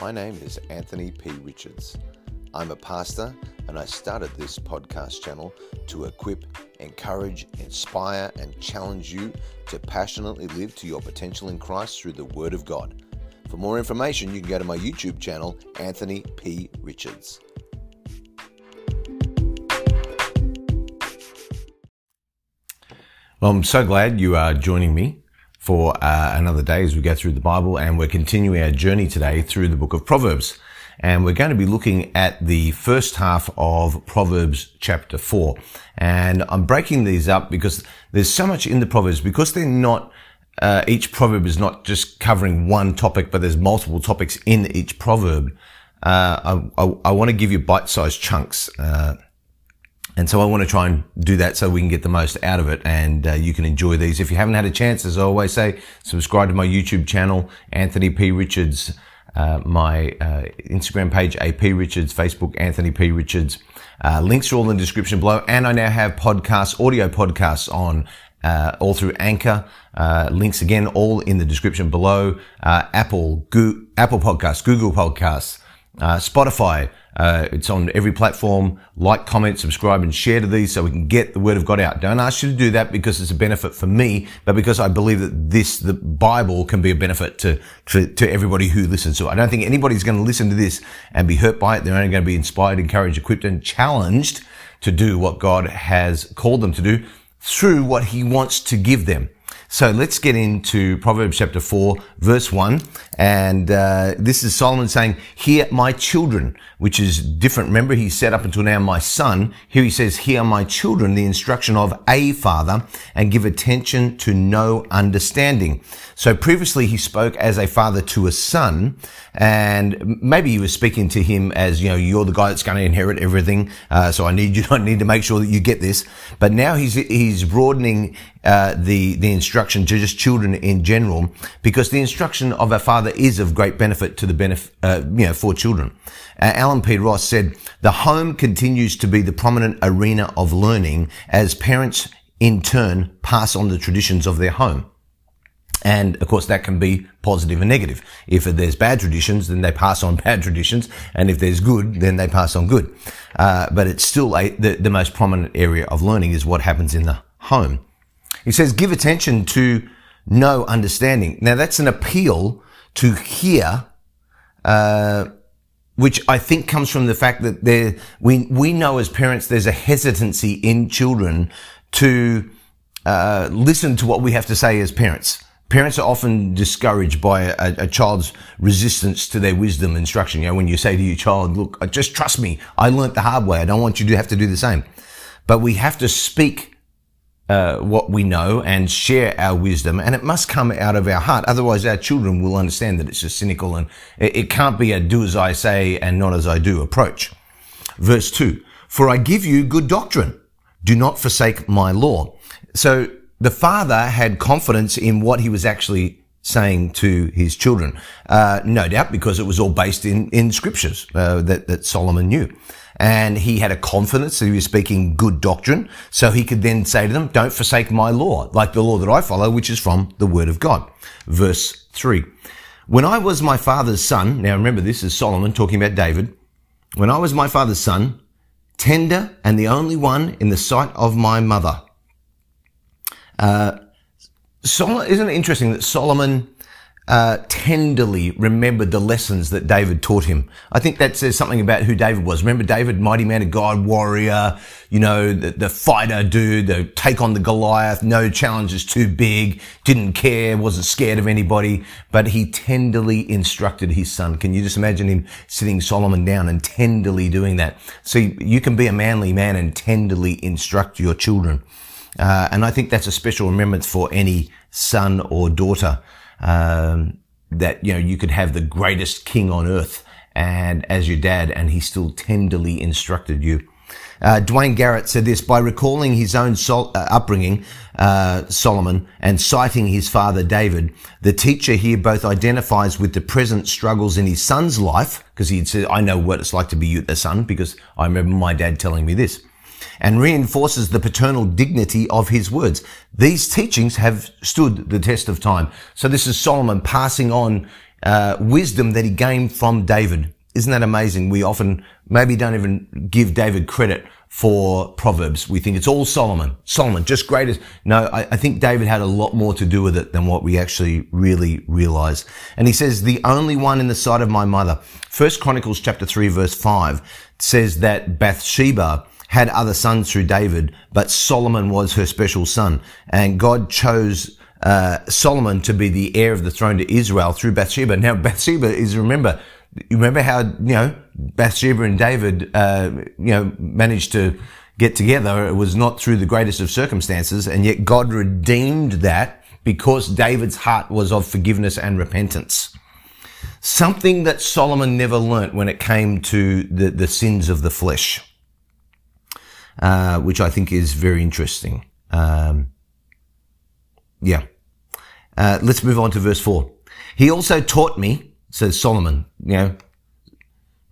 My name is Anthony P. Richards. I'm a pastor and I started this podcast channel to equip, encourage, inspire, and challenge you to passionately live to your potential in Christ through the Word of God. For more information, you can go to my YouTube channel, Anthony P. Richards. Well, I'm so glad you are joining me for uh, another day as we go through the Bible, and we're continuing our journey today through the book of Proverbs. And we're going to be looking at the first half of Proverbs chapter 4. And I'm breaking these up because there's so much in the Proverbs, because they're not uh, each proverb is not just covering one topic, but there's multiple topics in each proverb. Uh, I, I, I want to give you bite-sized chunks. Uh, and so I want to try and do that so we can get the most out of it and uh, you can enjoy these. If you haven't had a chance, as I always say, subscribe to my YouTube channel, Anthony P. Richards, uh, my uh, Instagram page, AP Richards, Facebook, Anthony P. Richards. Uh, links are all in the description below. And I now have podcasts, audio podcasts on uh, all through Anchor. Uh, links again, all in the description below. Apple, Go- Apple Podcasts, Google Podcasts, Spotify, uh, it's on every platform. Like, comment, subscribe, and share to these so we can get the word of God out. Don't ask you to do that because it's a benefit for me, but because I believe that this, the Bible, can be a benefit to to, to everybody who listens So. I don't think anybody's going to listen to this and be hurt by it. They're only going to be inspired, encouraged, equipped, and challenged to do what God has called them to do through what He wants to give them. So let's get into Proverbs chapter 4, verse 1. And uh, this is Solomon saying, Hear my children, which is different. Remember, he said up until now, my son. Here he says, Hear my children, the instruction of a father, and give attention to know understanding. So previously he spoke as a father to a son, and maybe he was speaking to him as, you know, you're the guy that's going to inherit everything. Uh, so I need you, I need to make sure that you get this. But now he's, he's broadening uh, the the instruction to just children in general, because the instruction of a father is of great benefit to the benefit, uh, you know, for children. Uh, Alan P. Ross said, "The home continues to be the prominent arena of learning as parents, in turn, pass on the traditions of their home." And of course, that can be positive and negative. If there's bad traditions, then they pass on bad traditions. And if there's good, then they pass on good. Uh, but it's still a, the, the most prominent area of learning is what happens in the home. He says, give attention to know understanding. Now that's an appeal to hear, uh, which I think comes from the fact that there, we, we know as parents there's a hesitancy in children to, uh, listen to what we have to say as parents. Parents are often discouraged by a, a, child's resistance to their wisdom instruction. You know, when you say to your child, look, just trust me. I learnt the hard way. I don't want you to have to do the same. But we have to speak uh, what we know and share our wisdom, and it must come out of our heart. Otherwise, our children will understand that it's just cynical and it, it can't be a do as I say and not as I do approach. Verse two, for I give you good doctrine. Do not forsake my law. So the father had confidence in what he was actually saying to his children. Uh, no doubt because it was all based in, in scriptures, uh, that, that Solomon knew and he had a confidence that he was speaking good doctrine. So he could then say to them, don't forsake my law, like the law that I follow, which is from the word of God. Verse three. When I was my father's son, now remember this is Solomon talking about David. When I was my father's son, tender and the only one in the sight of my mother. Uh, Solomon, isn't it interesting that Solomon uh, tenderly remembered the lessons that David taught him. I think that says something about who David was. Remember David, mighty man of God, warrior, you know, the, the fighter dude, the take on the Goliath, no challenges too big, didn't care, wasn't scared of anybody, but he tenderly instructed his son. Can you just imagine him sitting Solomon down and tenderly doing that? See, you can be a manly man and tenderly instruct your children. Uh, and I think that's a special remembrance for any son or daughter um, that you know you could have the greatest king on earth and as your dad, and he still tenderly instructed you. Uh, Duane Garrett said this by recalling his own sol- uh, upbringing, uh, Solomon, and citing his father David. The teacher here both identifies with the present struggles in his son's life, because he said, "I know what it's like to be you, the son," because I remember my dad telling me this and reinforces the paternal dignity of his words. These teachings have stood the test of time. So this is Solomon passing on uh, wisdom that he gained from David. Isn't that amazing? We often maybe don't even give David credit for Proverbs. We think it's all Solomon. Solomon, just greatest. No, I, I, think David had a lot more to do with it than what we actually really realize. And he says, the only one in the sight of my mother. First Chronicles chapter 3 verse 5 says that Bathsheba had other sons through David, but Solomon was her special son. And God chose uh, Solomon to be the heir of the throne to Israel through Bathsheba. Now, Bathsheba is, remember, you remember how, you know, Bathsheba and David, uh, you know, managed to get together. It was not through the greatest of circumstances. And yet God redeemed that because David's heart was of forgiveness and repentance. Something that Solomon never learnt when it came to the, the sins of the flesh, uh, which I think is very interesting. Um, yeah. Uh, let's move on to verse four. He also taught me, says Solomon, you know,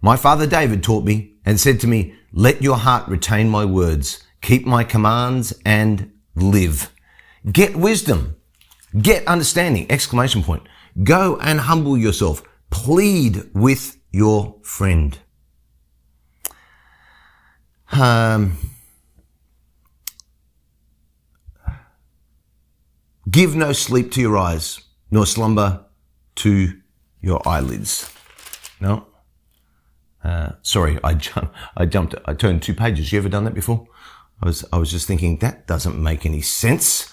my father David taught me and said to me, let your heart retain my words, keep my commands and live. Get wisdom, get understanding, exclamation point. Go and humble yourself. Plead with your friend. Um, give no sleep to your eyes, nor slumber to your eyelids. No. Uh, sorry, I, I jumped, I turned two pages. You ever done that before? I was, I was just thinking that doesn't make any sense.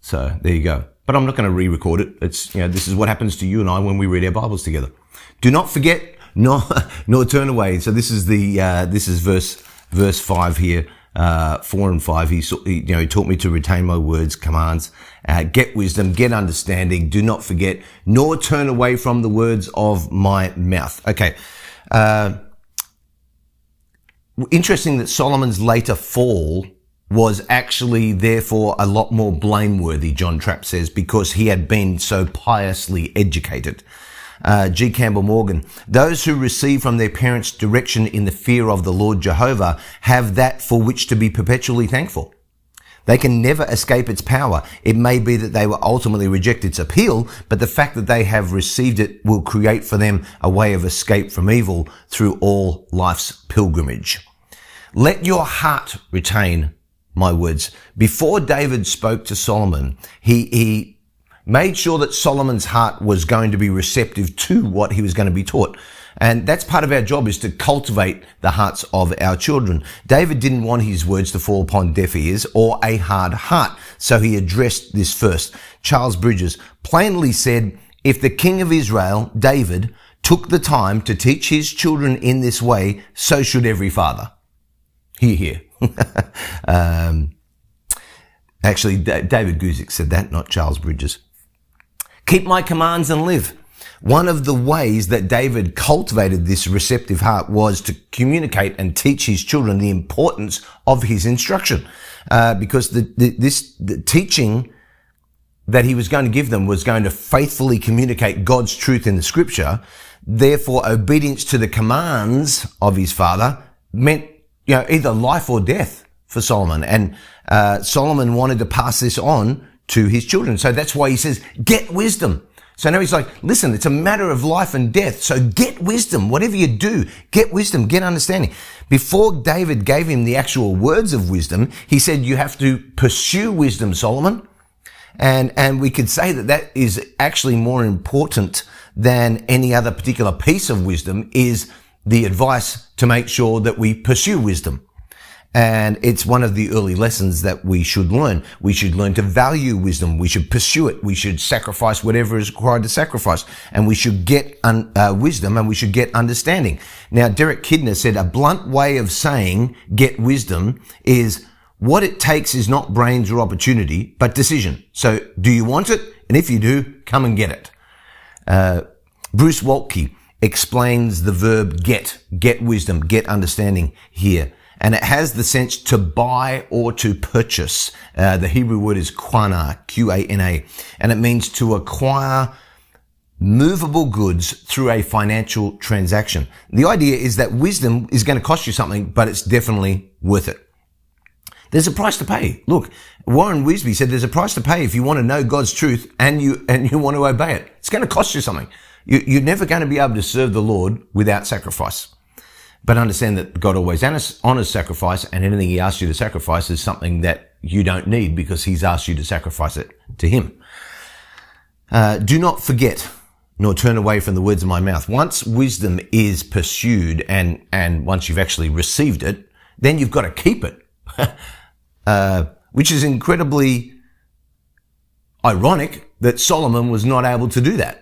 So there you go. But I'm not going to re-record it. It's, you know, this is what happens to you and I when we read our Bibles together. Do not forget, nor, nor turn away. So this is the, uh, this is verse, verse five here. Uh, four and five, he, you know, he taught me to retain my words, commands, uh, get wisdom, get understanding, do not forget, nor turn away from the words of my mouth. Okay. Uh, interesting that Solomon's later fall was actually therefore a lot more blameworthy, John Trapp says, because he had been so piously educated. Uh, G. Campbell Morgan, those who receive from their parents direction in the fear of the Lord Jehovah have that for which to be perpetually thankful. They can never escape its power. It may be that they will ultimately reject its appeal, but the fact that they have received it will create for them a way of escape from evil through all life's pilgrimage. Let your heart retain my words. Before David spoke to Solomon, he, he made sure that Solomon's heart was going to be receptive to what he was going to be taught. And that's part of our job is to cultivate the hearts of our children. David didn't want his words to fall upon deaf ears or a hard heart. So he addressed this first. Charles Bridges plainly said, if the king of Israel, David, took the time to teach his children in this way, so should every father. Hear, hear. um, actually, David Guzik said that, not Charles Bridges. Keep my commands and live. One of the ways that David cultivated this receptive heart was to communicate and teach his children the importance of his instruction. Uh, because the, the, this the teaching that he was going to give them was going to faithfully communicate God's truth in the scripture. Therefore, obedience to the commands of his father meant, you know, either life or death for Solomon. And, uh, Solomon wanted to pass this on to his children. So that's why he says, get wisdom. So now he's like, listen, it's a matter of life and death. So get wisdom. Whatever you do, get wisdom, get understanding. Before David gave him the actual words of wisdom, he said, you have to pursue wisdom, Solomon. And, and we could say that that is actually more important than any other particular piece of wisdom is the advice to make sure that we pursue wisdom. And it's one of the early lessons that we should learn. We should learn to value wisdom. We should pursue it. We should sacrifice whatever is required to sacrifice. And we should get un- uh, wisdom and we should get understanding. Now, Derek Kidner said a blunt way of saying get wisdom is what it takes is not brains or opportunity, but decision. So do you want it? And if you do, come and get it. Uh, Bruce Waltke explains the verb get, get wisdom, get understanding here and it has the sense to buy or to purchase. Uh, the Hebrew word is quana, Q-A-N-A, and it means to acquire movable goods through a financial transaction. The idea is that wisdom is going to cost you something, but it's definitely worth it. There's a price to pay. Look, Warren Wiersbe said there's a price to pay if you want to know God's truth and you, and you want to obey it. It's going to cost you something. You, are never going to be able to serve the Lord without sacrifice. But understand that God always honors sacrifice and anything he asks you to sacrifice is something that you don't need because he's asked you to sacrifice it to him. Uh, do not forget nor turn away from the words of my mouth. Once wisdom is pursued and, and once you've actually received it, then you've got to keep it. uh, which is incredibly ironic that Solomon was not able to do that.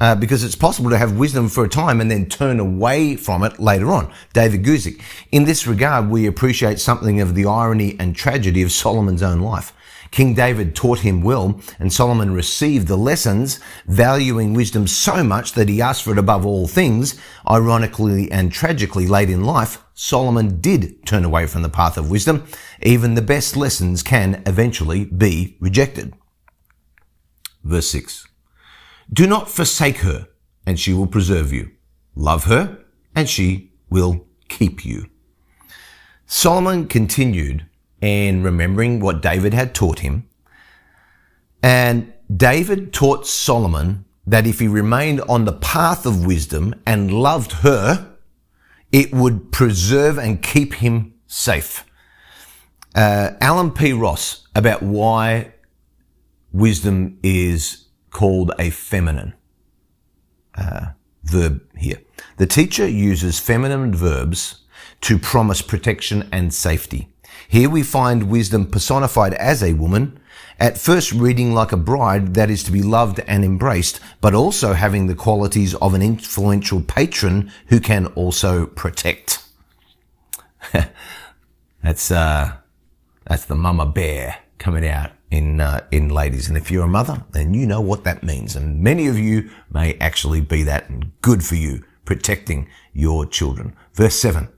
Uh, because it's possible to have wisdom for a time and then turn away from it later on. David Guzik. In this regard, we appreciate something of the irony and tragedy of Solomon's own life. King David taught him well, and Solomon received the lessons, valuing wisdom so much that he asked for it above all things. Ironically and tragically late in life, Solomon did turn away from the path of wisdom. Even the best lessons can eventually be rejected. Verse 6. Do not forsake her, and she will preserve you. Love her, and she will keep you. Solomon continued in remembering what David had taught him. And David taught Solomon that if he remained on the path of wisdom and loved her, it would preserve and keep him safe. Uh, Alan P. Ross about why wisdom is called a feminine uh, verb here. The teacher uses feminine verbs to promise protection and safety. Here we find wisdom personified as a woman, at first reading like a bride that is to be loved and embraced, but also having the qualities of an influential patron who can also protect. that's, uh, that's the mama bear coming out in uh, in ladies. And if you're a mother, then you know what that means. And many of you may actually be that, and good for you protecting your children. Verse seven: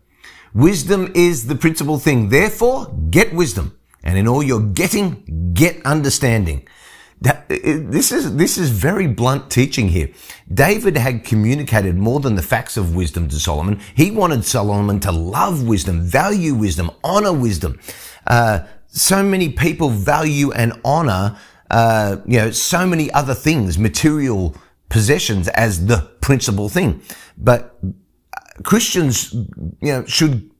Wisdom is the principal thing. Therefore, get wisdom, and in all you're getting, get understanding. This is, this is very blunt teaching here. David had communicated more than the facts of wisdom to Solomon. He wanted Solomon to love wisdom, value wisdom, honor wisdom. Uh, so many people value and honor, uh, you know, so many other things, material possessions as the principal thing. But Christians, you know, should,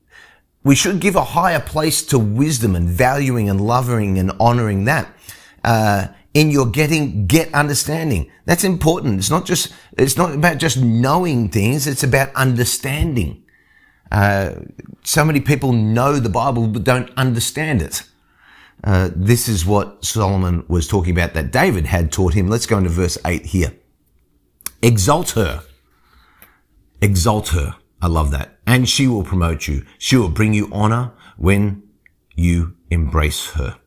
we should give a higher place to wisdom and valuing and loving and honoring that. Uh, in your getting, get understanding. That's important. It's not just, it's not about just knowing things. It's about understanding. Uh, so many people know the Bible but don't understand it. Uh, this is what Solomon was talking about that David had taught him. Let's go into verse 8 here. Exalt her. Exalt her. I love that. And she will promote you. She will bring you honor when you embrace her.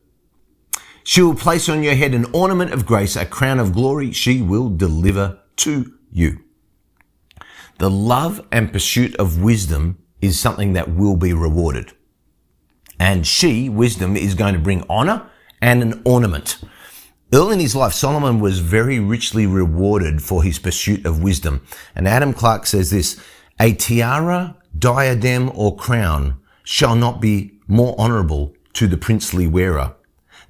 She will place on your head an ornament of grace, a crown of glory she will deliver to you. The love and pursuit of wisdom is something that will be rewarded. And she, wisdom, is going to bring honor and an ornament. Early in his life, Solomon was very richly rewarded for his pursuit of wisdom. And Adam Clarke says this, a tiara, diadem, or crown shall not be more honorable to the princely wearer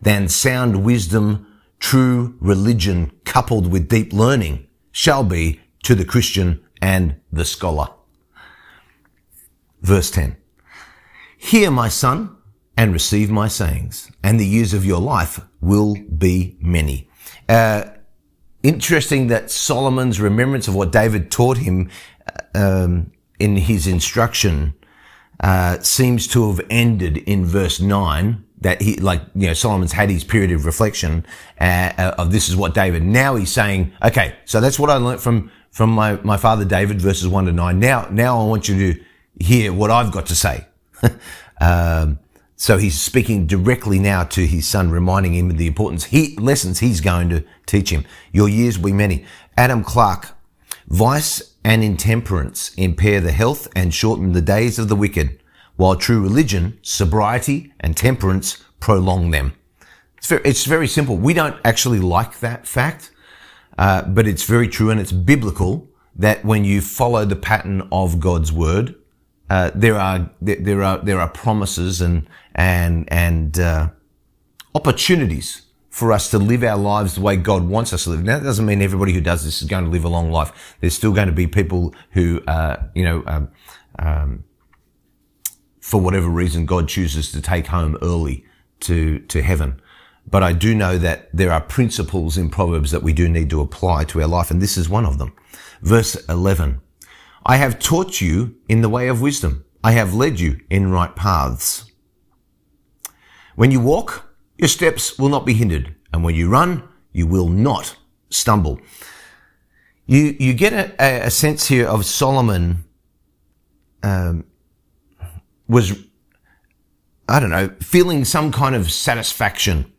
than sound wisdom, true religion coupled with deep learning shall be to the Christian and the scholar. Verse 10. Hear, my son, and receive my sayings, and the years of your life will be many. Uh, interesting that Solomon's remembrance of what David taught him uh, um, in his instruction uh, seems to have ended in verse nine. That he, like, you know, Solomon's had his period of reflection uh, uh, of this is what David. Now he's saying, okay, so that's what I learned from from my my father David, verses one to nine. Now, now I want you to hear what I've got to say. um, so he's speaking directly now to his son, reminding him of the importance he lessons he's going to teach him. Your years will be many. Adam Clarke, vice and intemperance impair the health and shorten the days of the wicked, while true religion, sobriety and temperance prolong them. It's very, it's very simple. We don't actually like that fact, uh, but it's very true and it's biblical that when you follow the pattern of God's word, uh, there are there are there are promises and and and uh, opportunities for us to live our lives the way God wants us to live. Now, that doesn't mean everybody who does this is going to live a long life. There's still going to be people who, uh, you know, um, um, for whatever reason, God chooses to take home early to, to heaven. But I do know that there are principles in Proverbs that we do need to apply to our life, and this is one of them. Verse 11. I have taught you in the way of wisdom. I have led you in right paths. When you walk, your steps will not be hindered. And when you run, you will not stumble. You, you get a, a sense here of Solomon, um, was, I don't know, feeling some kind of satisfaction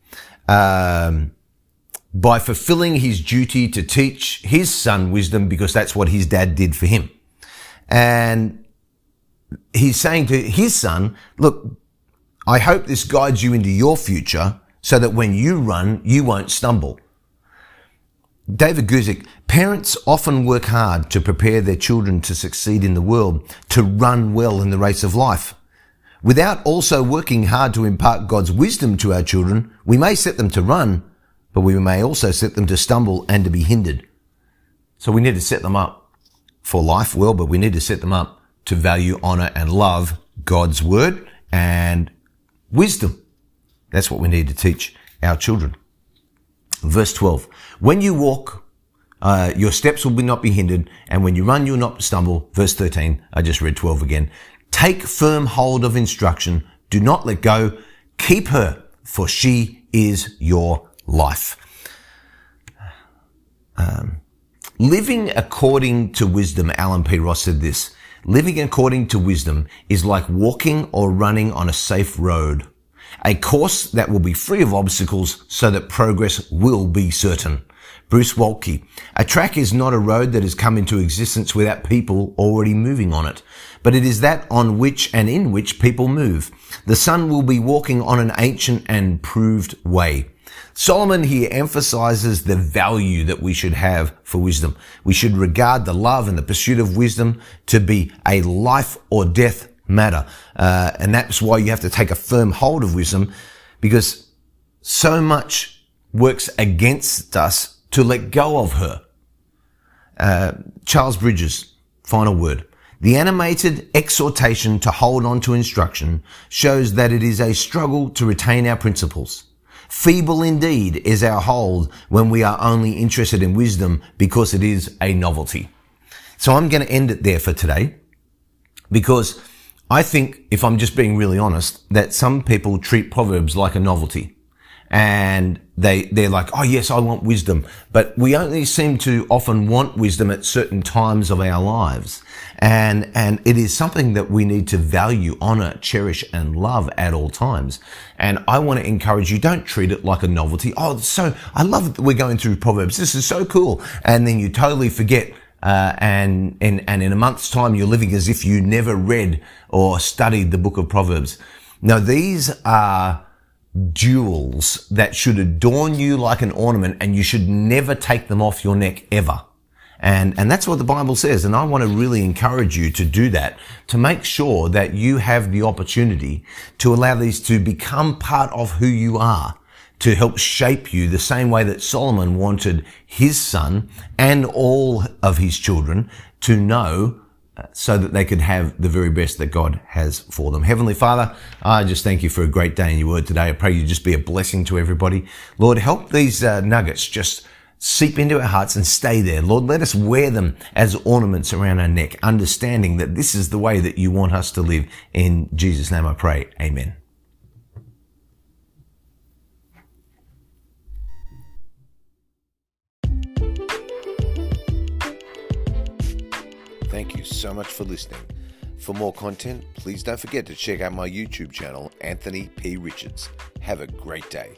um, by fulfilling his duty to teach his son wisdom because that's what his dad did for him. And he's saying to his son, look, I hope this guides you into your future so that when you run, you won't stumble. David Guzik, parents often work hard to prepare their children to succeed in the world, to run well in the race of life. Without also working hard to impart God's wisdom to our children, we may set them to run, but we may also set them to stumble and to be hindered. So we need to set them up for life well, but we need to set them up to value, honor, and love God's word and wisdom. That's what we need to teach our children. Verse 12. When you walk, uh, your steps will not be hindered, and when you run, you'll not stumble. Verse 13. I just read 12 again. Take firm hold of instruction. Do not let go. Keep her, for she is your life. Um, living according to wisdom, Alan P. Ross said this. Living according to wisdom is like walking or running on a safe road. A course that will be free of obstacles so that progress will be certain. Bruce Waltke. A track is not a road that has come into existence without people already moving on it, but it is that on which and in which people move. The son will be walking on an ancient and proved way. Solomon here emphasizes the value that we should have for wisdom. We should regard the love and the pursuit of wisdom to be a life or death matter. Uh, and that's why you have to take a firm hold of wisdom because so much works against us to let go of her. Uh, Charles Bridges, final word. The animated exhortation to hold on to instruction shows that it is a struggle to retain our principles. Feeble indeed is our hold when we are only interested in wisdom because it is a novelty. So I'm going to end it there for today because I think, if I'm just being really honest, that some people treat Proverbs like a novelty and they they're like, oh yes, I want wisdom, but we only seem to often want wisdom at certain times of our lives, and and it is something that we need to value, honor, cherish, and love at all times. And I want to encourage you: don't treat it like a novelty. Oh, so I love that we're going through Proverbs. This is so cool, and then you totally forget. Uh, and, and, and in a month's time, you're living as if you never read or studied the book of Proverbs. Now, these are jewels that should adorn you like an ornament and you should never take them off your neck ever. And, and that's what the Bible says. And I want to really encourage you to do that, to make sure that you have the opportunity to allow these to become part of who you are, to help shape you the same way that Solomon wanted his son and all of his children to know so that they could have the very best that God has for them. Heavenly Father, I just thank you for a great day in your word today. I pray you just be a blessing to everybody. Lord, help these uh, nuggets just seep into our hearts and stay there. Lord, let us wear them as ornaments around our neck, understanding that this is the way that you want us to live. In Jesus' name I pray. Amen. Thank you so much for listening. For more content, please don't forget to check out my YouTube channel, Anthony P. Richards. Have a great day.